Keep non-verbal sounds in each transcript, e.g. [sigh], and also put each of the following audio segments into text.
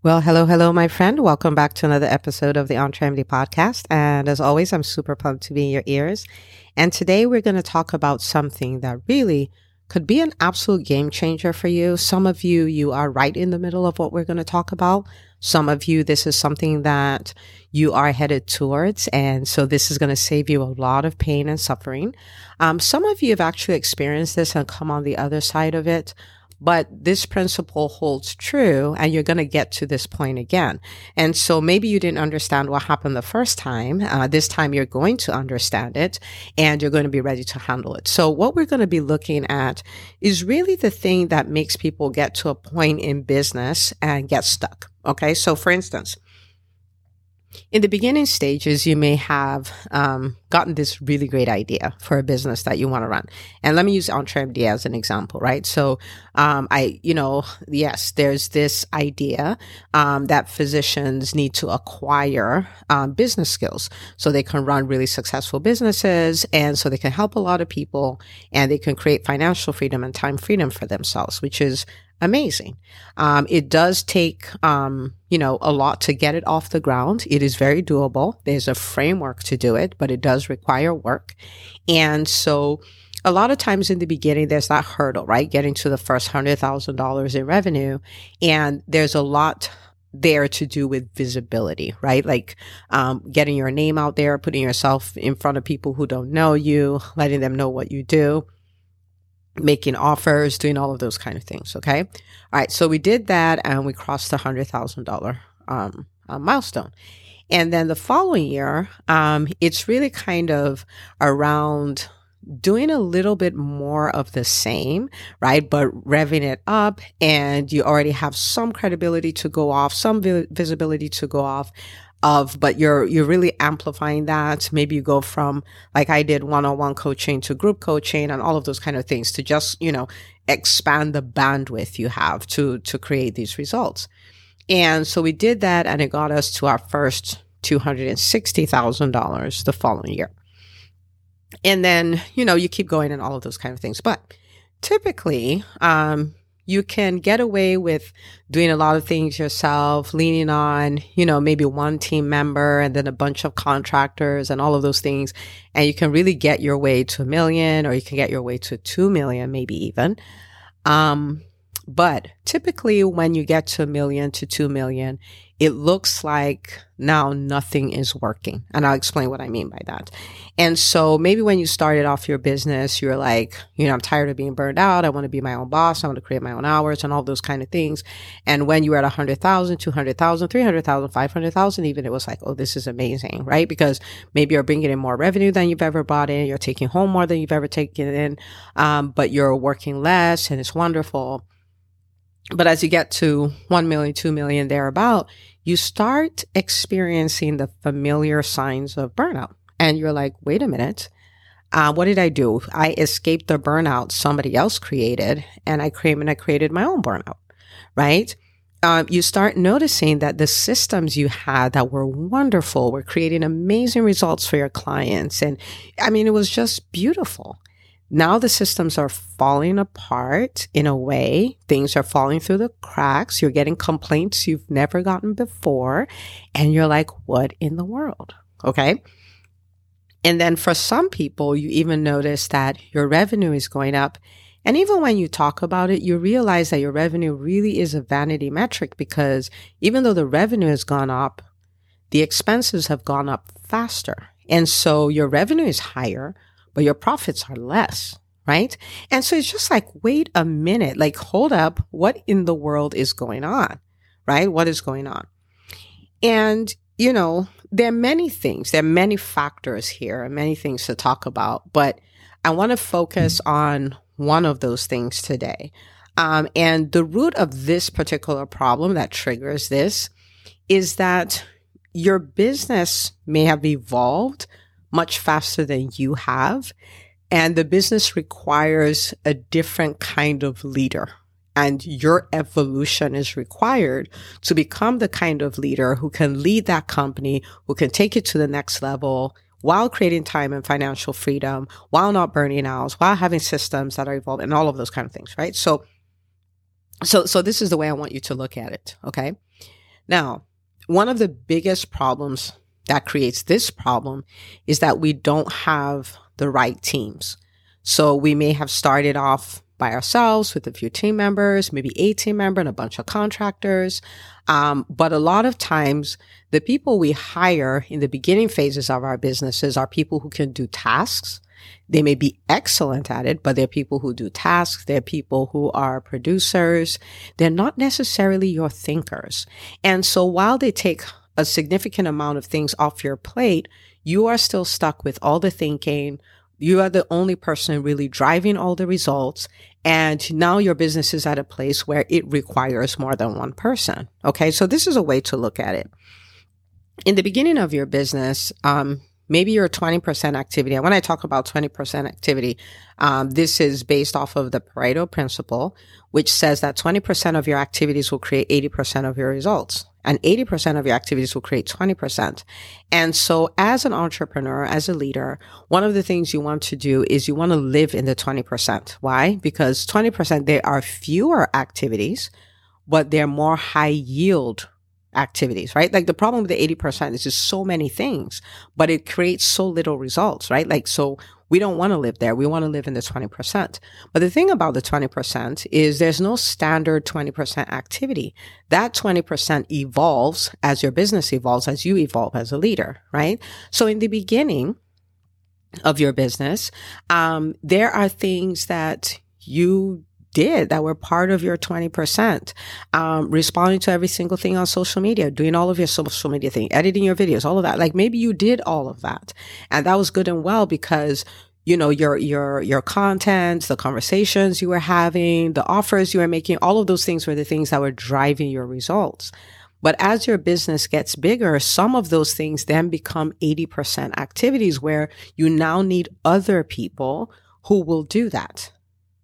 Well, hello, hello, my friend. Welcome back to another episode of the EntreMD podcast. And as always, I'm super pumped to be in your ears. And today we're going to talk about something that really could be an absolute game changer for you. Some of you, you are right in the middle of what we're going to talk about. Some of you, this is something that you are headed towards. And so this is going to save you a lot of pain and suffering. Um, some of you have actually experienced this and come on the other side of it. But this principle holds true and you're going to get to this point again. And so maybe you didn't understand what happened the first time. Uh, this time you're going to understand it and you're going to be ready to handle it. So what we're going to be looking at is really the thing that makes people get to a point in business and get stuck. Okay. So for instance, in the beginning stages, you may have um, gotten this really great idea for a business that you want to run. And let me use EntreMD as an example, right? So, um, I, you know, yes, there's this idea um, that physicians need to acquire um, business skills so they can run really successful businesses and so they can help a lot of people and they can create financial freedom and time freedom for themselves, which is amazing. Um, it does take, um, you know, a lot to get it off the ground. It is very doable. There's a framework to do it, but it does require work. And so a lot of times in the beginning, there's that hurdle, right? Getting to the first hundred thousand dollars in revenue. And there's a lot there to do with visibility, right? Like um, getting your name out there, putting yourself in front of people who don't know you, letting them know what you do making offers, doing all of those kind of things. Okay. All right. So we did that and we crossed the hundred thousand dollar um, uh, milestone. And then the following year, um, it's really kind of around doing a little bit more of the same, right? But revving it up and you already have some credibility to go off, some vi- visibility to go off of, but you're, you're really amplifying that. Maybe you go from, like I did one-on-one coaching to group coaching and all of those kind of things to just, you know, expand the bandwidth you have to, to create these results. And so we did that and it got us to our first $260,000 the following year. And then, you know, you keep going and all of those kind of things. But typically, um, you can get away with doing a lot of things yourself, leaning on, you know, maybe one team member and then a bunch of contractors and all of those things. And you can really get your way to a million or you can get your way to two million, maybe even. Um, but typically when you get to a million to two million, it looks like now nothing is working. And I'll explain what I mean by that. And so maybe when you started off your business, you're like, you know, I'm tired of being burned out. I want to be my own boss. I want to create my own hours and all those kind of things. And when you were at 100,000, 200,000, 300,000, 500,000, even it was like, oh, this is amazing, right? Because maybe you're bringing in more revenue than you've ever brought in. You're taking home more than you've ever taken in. Um, but you're working less and it's wonderful. But as you get to 1 million, 2 million thereabout, you start experiencing the familiar signs of burnout. And you're like, wait a minute. Uh, what did I do? I escaped the burnout somebody else created and I came and I created my own burnout, right? Um, you start noticing that the systems you had that were wonderful were creating amazing results for your clients. And I mean, it was just beautiful. Now the systems are falling apart in a way. Things are falling through the cracks. You're getting complaints you've never gotten before. And you're like, what in the world? Okay. And then for some people, you even notice that your revenue is going up. And even when you talk about it, you realize that your revenue really is a vanity metric because even though the revenue has gone up, the expenses have gone up faster. And so your revenue is higher, but your profits are less, right? And so it's just like, wait a minute, like, hold up. What in the world is going on? Right? What is going on? And, you know, there are many things, there are many factors here and many things to talk about, but I want to focus on one of those things today. Um, and the root of this particular problem that triggers this is that your business may have evolved much faster than you have. And the business requires a different kind of leader. And your evolution is required to become the kind of leader who can lead that company, who can take it to the next level while creating time and financial freedom, while not burning out, while having systems that are evolved and all of those kind of things, right? So, so, so this is the way I want you to look at it. Okay. Now, one of the biggest problems that creates this problem is that we don't have the right teams. So we may have started off by ourselves with a few team members, maybe a team member and a bunch of contractors. Um, but a lot of times the people we hire in the beginning phases of our businesses are people who can do tasks. They may be excellent at it, but they're people who do tasks. They're people who are producers. They're not necessarily your thinkers. And so while they take a significant amount of things off your plate, you are still stuck with all the thinking, you are the only person really driving all the results. And now your business is at a place where it requires more than one person. Okay. So this is a way to look at it. In the beginning of your business, um, maybe your 20% activity. And when I talk about 20% activity, um, this is based off of the Pareto principle, which says that 20% of your activities will create 80% of your results and 80% of your activities will create 20%. And so as an entrepreneur, as a leader, one of the things you want to do is you want to live in the 20%. Why? Because 20%, there are fewer activities, but they're more high yield activities, right? Like the problem with the 80% is just so many things, but it creates so little results, right? Like, so we don't want to live there. We want to live in the 20%. But the thing about the 20% is there's no standard 20% activity. That 20% evolves as your business evolves, as you evolve as a leader, right? So in the beginning of your business, um, there are things that you did that were part of your 20%. Um, responding to every single thing on social media, doing all of your social media thing, editing your videos, all of that. Like maybe you did all of that. And that was good and well because you know your your your content the conversations you were having the offers you were making all of those things were the things that were driving your results but as your business gets bigger some of those things then become 80% activities where you now need other people who will do that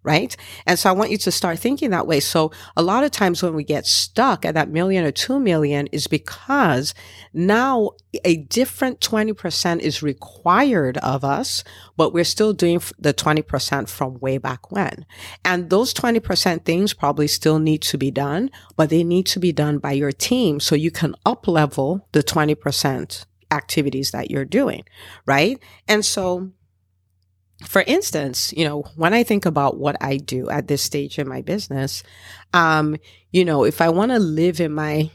right? And so I want you to start thinking that way. So a lot of times when we get stuck at that million or two million is because now a different 20% is required of us, but we're still doing the 20% from way back when. And those 20% things probably still need to be done, but they need to be done by your team so you can up level the 20% activities that you're doing, right? And so for instance, you know, when I think about what I do at this stage in my business, um, you know, if I want to live in my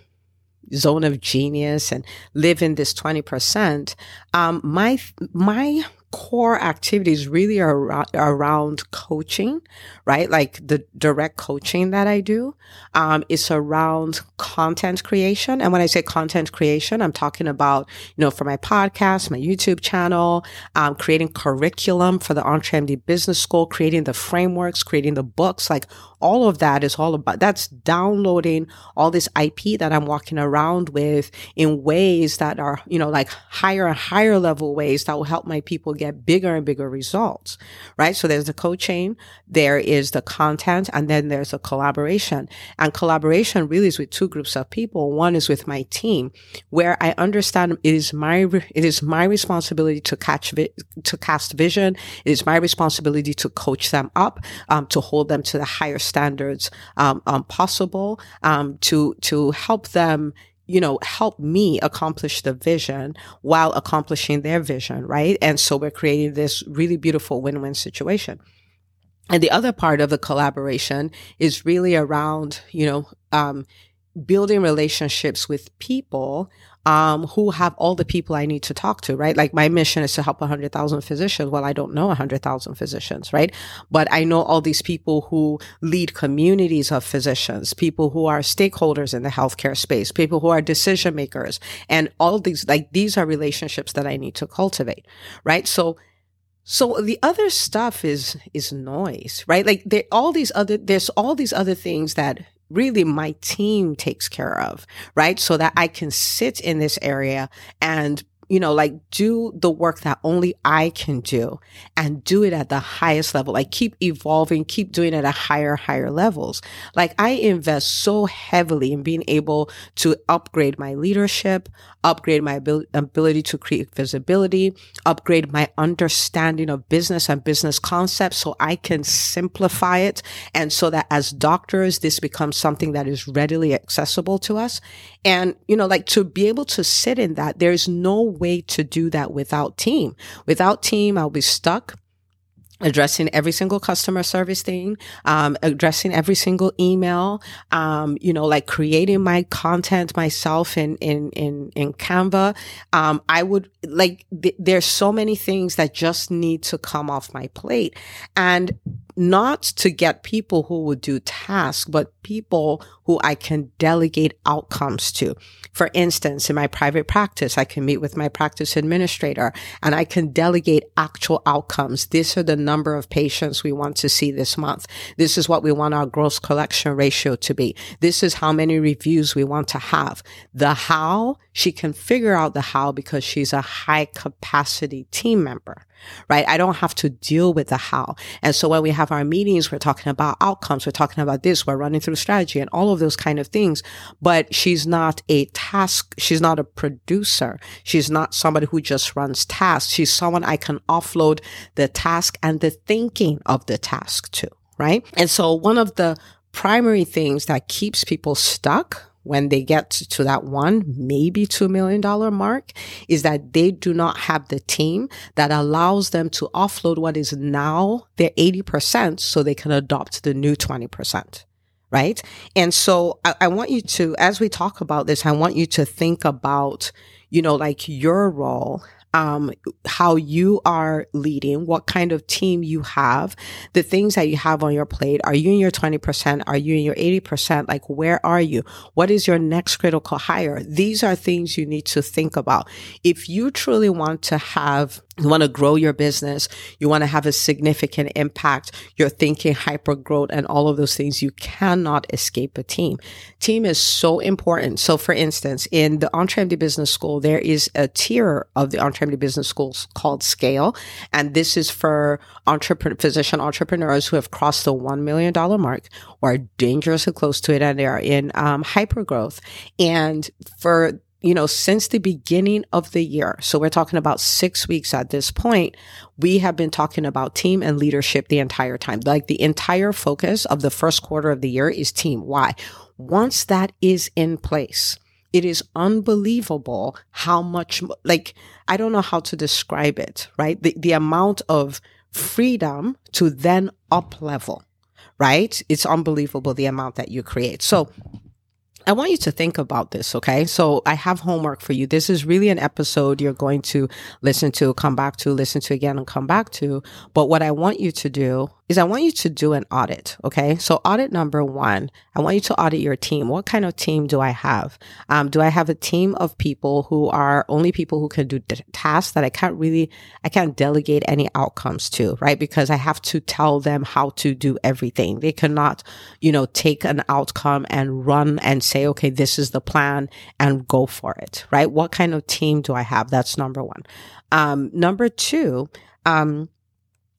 zone of genius and live in this 20%, um, my, my core activities really are around coaching, right? Like the direct coaching that I do, um, is around content creation. And when I say content creation, I'm talking about, you know, for my podcast, my YouTube channel, um, creating curriculum for the EntreMD Business School, creating the frameworks, creating the books, like all of that is all about, that's downloading all this IP that I'm walking around with in ways that are, you know, like higher and higher level ways that will help my people get bigger and bigger results, right? So there's the coaching, there is the content, and then there's a collaboration. And collaboration really is with two groups of people. One is with my team, where I understand it is my, it is my responsibility to catch, to cast vision. It is my responsibility to coach them up, um, to hold them to the higher standards um, um, possible um, to to help them you know, help me accomplish the vision while accomplishing their vision, right? And so we're creating this really beautiful win-win situation. And the other part of the collaboration is really around, you know, um, building relationships with people um, who have all the people I need to talk to, right? Like my mission is to help 100,000 physicians. Well, I don't know 100,000 physicians, right? But I know all these people who lead communities of physicians, people who are stakeholders in the healthcare space, people who are decision makers, and all these, like these are relationships that I need to cultivate, right? So so the other stuff is is noise, right? Like there all these other there's all these other things that really my team takes care of, right? So that I can sit in this area and you know, like do the work that only I can do and do it at the highest level. Like keep evolving, keep doing it at higher, higher levels. Like I invest so heavily in being able to upgrade my leadership, upgrade my abil- ability to create visibility, upgrade my understanding of business and business concepts so I can simplify it. And so that as doctors, this becomes something that is readily accessible to us. And, you know, like to be able to sit in that, there's no way to do that without team. Without team, I'll be stuck addressing every single customer service thing, um, addressing every single email, um, you know, like creating my content myself in, in, in, in Canva. Um, I would like, th- there's so many things that just need to come off my plate and not to get people who would do tasks, but people who I can delegate outcomes to. For instance, in my private practice, I can meet with my practice administrator and I can delegate actual outcomes. These are the number of patients we want to see this month. This is what we want our gross collection ratio to be. This is how many reviews we want to have. The how, she can figure out the how because she's a high capacity team member right? I don't have to deal with the how. And so when we have our meetings, we're talking about outcomes. We're talking about this. We're running through strategy and all of those kind of things. But she's not a task. She's not a producer. She's not somebody who just runs tasks. She's someone I can offload the task and the thinking of the task to, right? And so one of the primary things that keeps people stuck when they get to that one, maybe $2 million mark is that they do not have the team that allows them to offload what is now their 80% so they can adopt the new 20%. Right. And so I, I want you to, as we talk about this, I want you to think about, you know, like your role um, how you are leading, what kind of team you have, the things that you have on your plate. Are you in your 20%? Are you in your 80%? Like, where are you? What is your next critical hire? These are things you need to think about. If you truly want to have you want to grow your business. You want to have a significant impact. You're thinking hyper growth and all of those things. You cannot escape a team. Team is so important. So for instance, in the EntreMD Business School, there is a tier of the EntreMD Business Schools called Scale. And this is for entrepreneur, physician entrepreneurs who have crossed the $1 million mark or are dangerously close to it and they are in um, hyper growth. And for you know, since the beginning of the year, so we're talking about six weeks at this point, we have been talking about team and leadership the entire time. Like the entire focus of the first quarter of the year is team. Why? Once that is in place, it is unbelievable how much, like, I don't know how to describe it, right? The, the amount of freedom to then up level, right? It's unbelievable the amount that you create. So I want you to think about this, okay? So I have homework for you. This is really an episode you're going to listen to, come back to, listen to again and come back to. But what I want you to do is I want you to do an audit. Okay. So audit number one, I want you to audit your team. What kind of team do I have? Um, do I have a team of people who are only people who can do tasks that I can't really, I can't delegate any outcomes to, right? Because I have to tell them how to do everything. They cannot, you know, take an outcome and run and say, okay, this is the plan and go for it, right? What kind of team do I have? That's number one. Um, number two, um,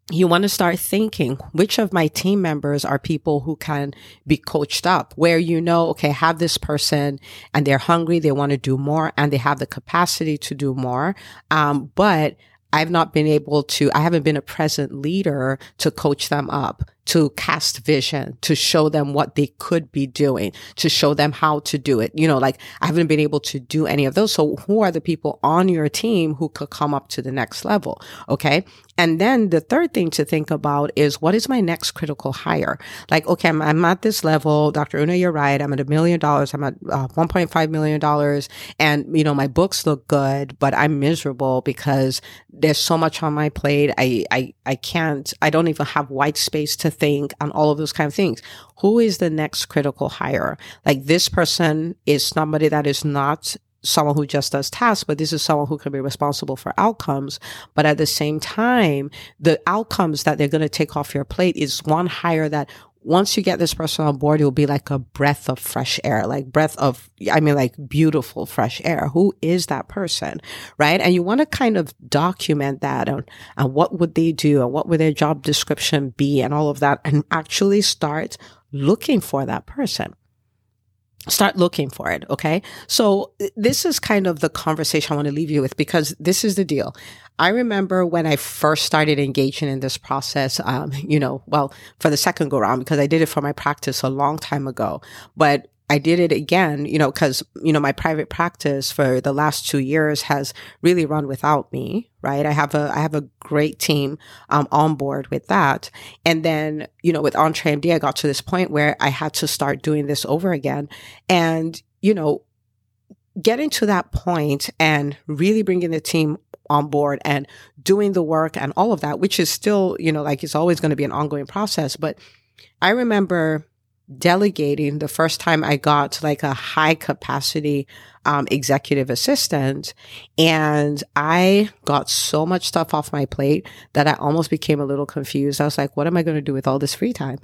you want to start thinking which of my team members are people who can be coached up where you know okay have this person and they're hungry they want to do more and they have the capacity to do more um, but I've not been able to, I haven't been a present leader to coach them up to cast vision, to show them what they could be doing, to show them how to do it. You know, like I haven't been able to do any of those. So who are the people on your team who could come up to the next level? Okay. And then the third thing to think about is what is my next critical hire? Like, okay, I'm, I'm at this level. Dr. Una, you're right. I'm at a million dollars. I'm at uh, $1.5 million. And, you know, my books look good, but I'm miserable because there's so much on my plate. I, I, I can't, I don't even have white space to think and all of those kind of things. Who is the next critical hire? Like this person is somebody that is not someone who just does tasks, but this is someone who can be responsible for outcomes. But at the same time, the outcomes that they're going to take off your plate is one hire that once you get this person on board, it will be like a breath of fresh air, like breath of, I mean, like beautiful fresh air. Who is that person? Right. And you want to kind of document that and, and what would they do and what would their job description be and all of that and actually start looking for that person start looking for it. Okay. So this is kind of the conversation I want to leave you with because this is the deal. I remember when I first started engaging in this process, um, you know, well, for the second go round, because I did it for my practice a long time ago, but I did it again, you know, cause, you know, my private practice for the last two years has really run without me, right? I have a, I have a great team, um, on board with that. And then, you know, with EntreMD, I got to this point where I had to start doing this over again. And, you know, getting to that point and really bringing the team on board and doing the work and all of that, which is still, you know, like it's always going to be an ongoing process. But I remember delegating the first time I got like a high capacity um, executive assistant. And I got so much stuff off my plate that I almost became a little confused. I was like, what am I going to do with all this free time?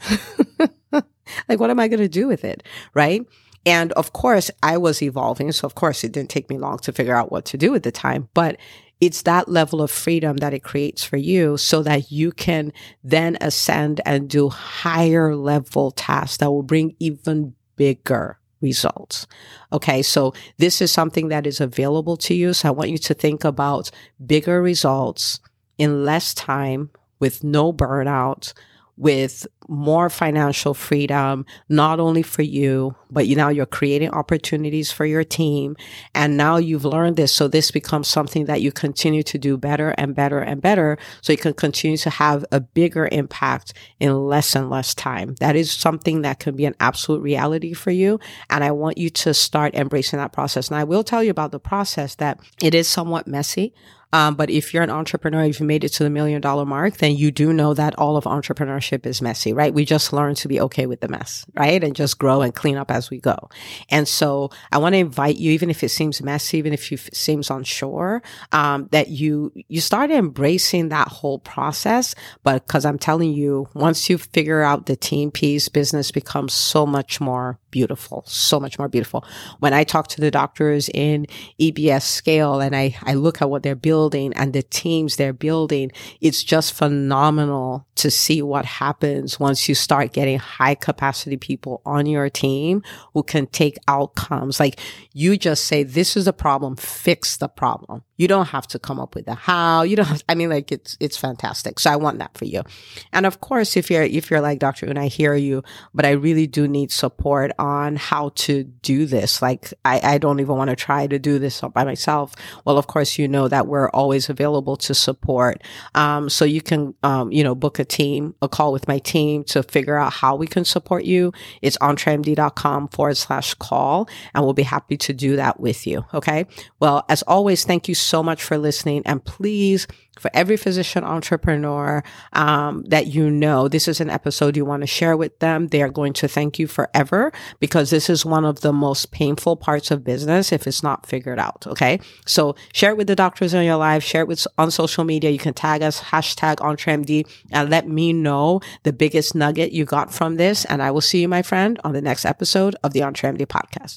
[laughs] like, what am I going to do with it? Right. And of course, I was evolving. So, of course, it didn't take me long to figure out what to do at the time. But it's that level of freedom that it creates for you so that you can then ascend and do higher level tasks that will bring even bigger results. Okay. So this is something that is available to you. So I want you to think about bigger results in less time with no burnout with more financial freedom, not only for you, but you now you're creating opportunities for your team. And now you've learned this. So this becomes something that you continue to do better and better and better. So you can continue to have a bigger impact in less and less time. That is something that can be an absolute reality for you. And I want you to start embracing that process. And I will tell you about the process that it is somewhat messy. Um, but if you're an entrepreneur, if you made it to the million dollar mark, then you do know that all of entrepreneurship is messy, right? We just learn to be okay with the mess, right? And just grow and clean up as we go. And so I want to invite you, even if it seems messy, even if it seems unsure, um, that you, you start embracing that whole process. But cause I'm telling you, once you figure out the team piece, business becomes so much more beautiful, so much more beautiful. When I talk to the doctors in EBS scale and I, I look at what they're building and the teams they're building, it's just phenomenal to see what happens once you start getting high capacity people on your team who can take outcomes. Like you just say, this is a problem, fix the problem. You don't have to come up with the how. You don't have, I mean, like it's, it's fantastic. So I want that for you. And of course, if you're, if you're like, Dr. Un, I hear you, but I really do need support on how to do this. Like I, I don't even want to try to do this by myself. Well, of course, you know that we're always available to support. Um, so you can, um, you know, book a team, a call with my team to figure out how we can support you. It's entremd.com forward slash call and we'll be happy to do that with you. Okay. Well, as always, thank you so much for listening and please for every physician entrepreneur um, that you know, this is an episode you want to share with them. They are going to thank you forever because this is one of the most painful parts of business if it's not figured out. Okay. So share it with the doctors in your life, share it with on social media. You can tag us hashtag EntreMD and let me know the biggest nugget you got from this. And I will see you, my friend, on the next episode of the EntreMD podcast.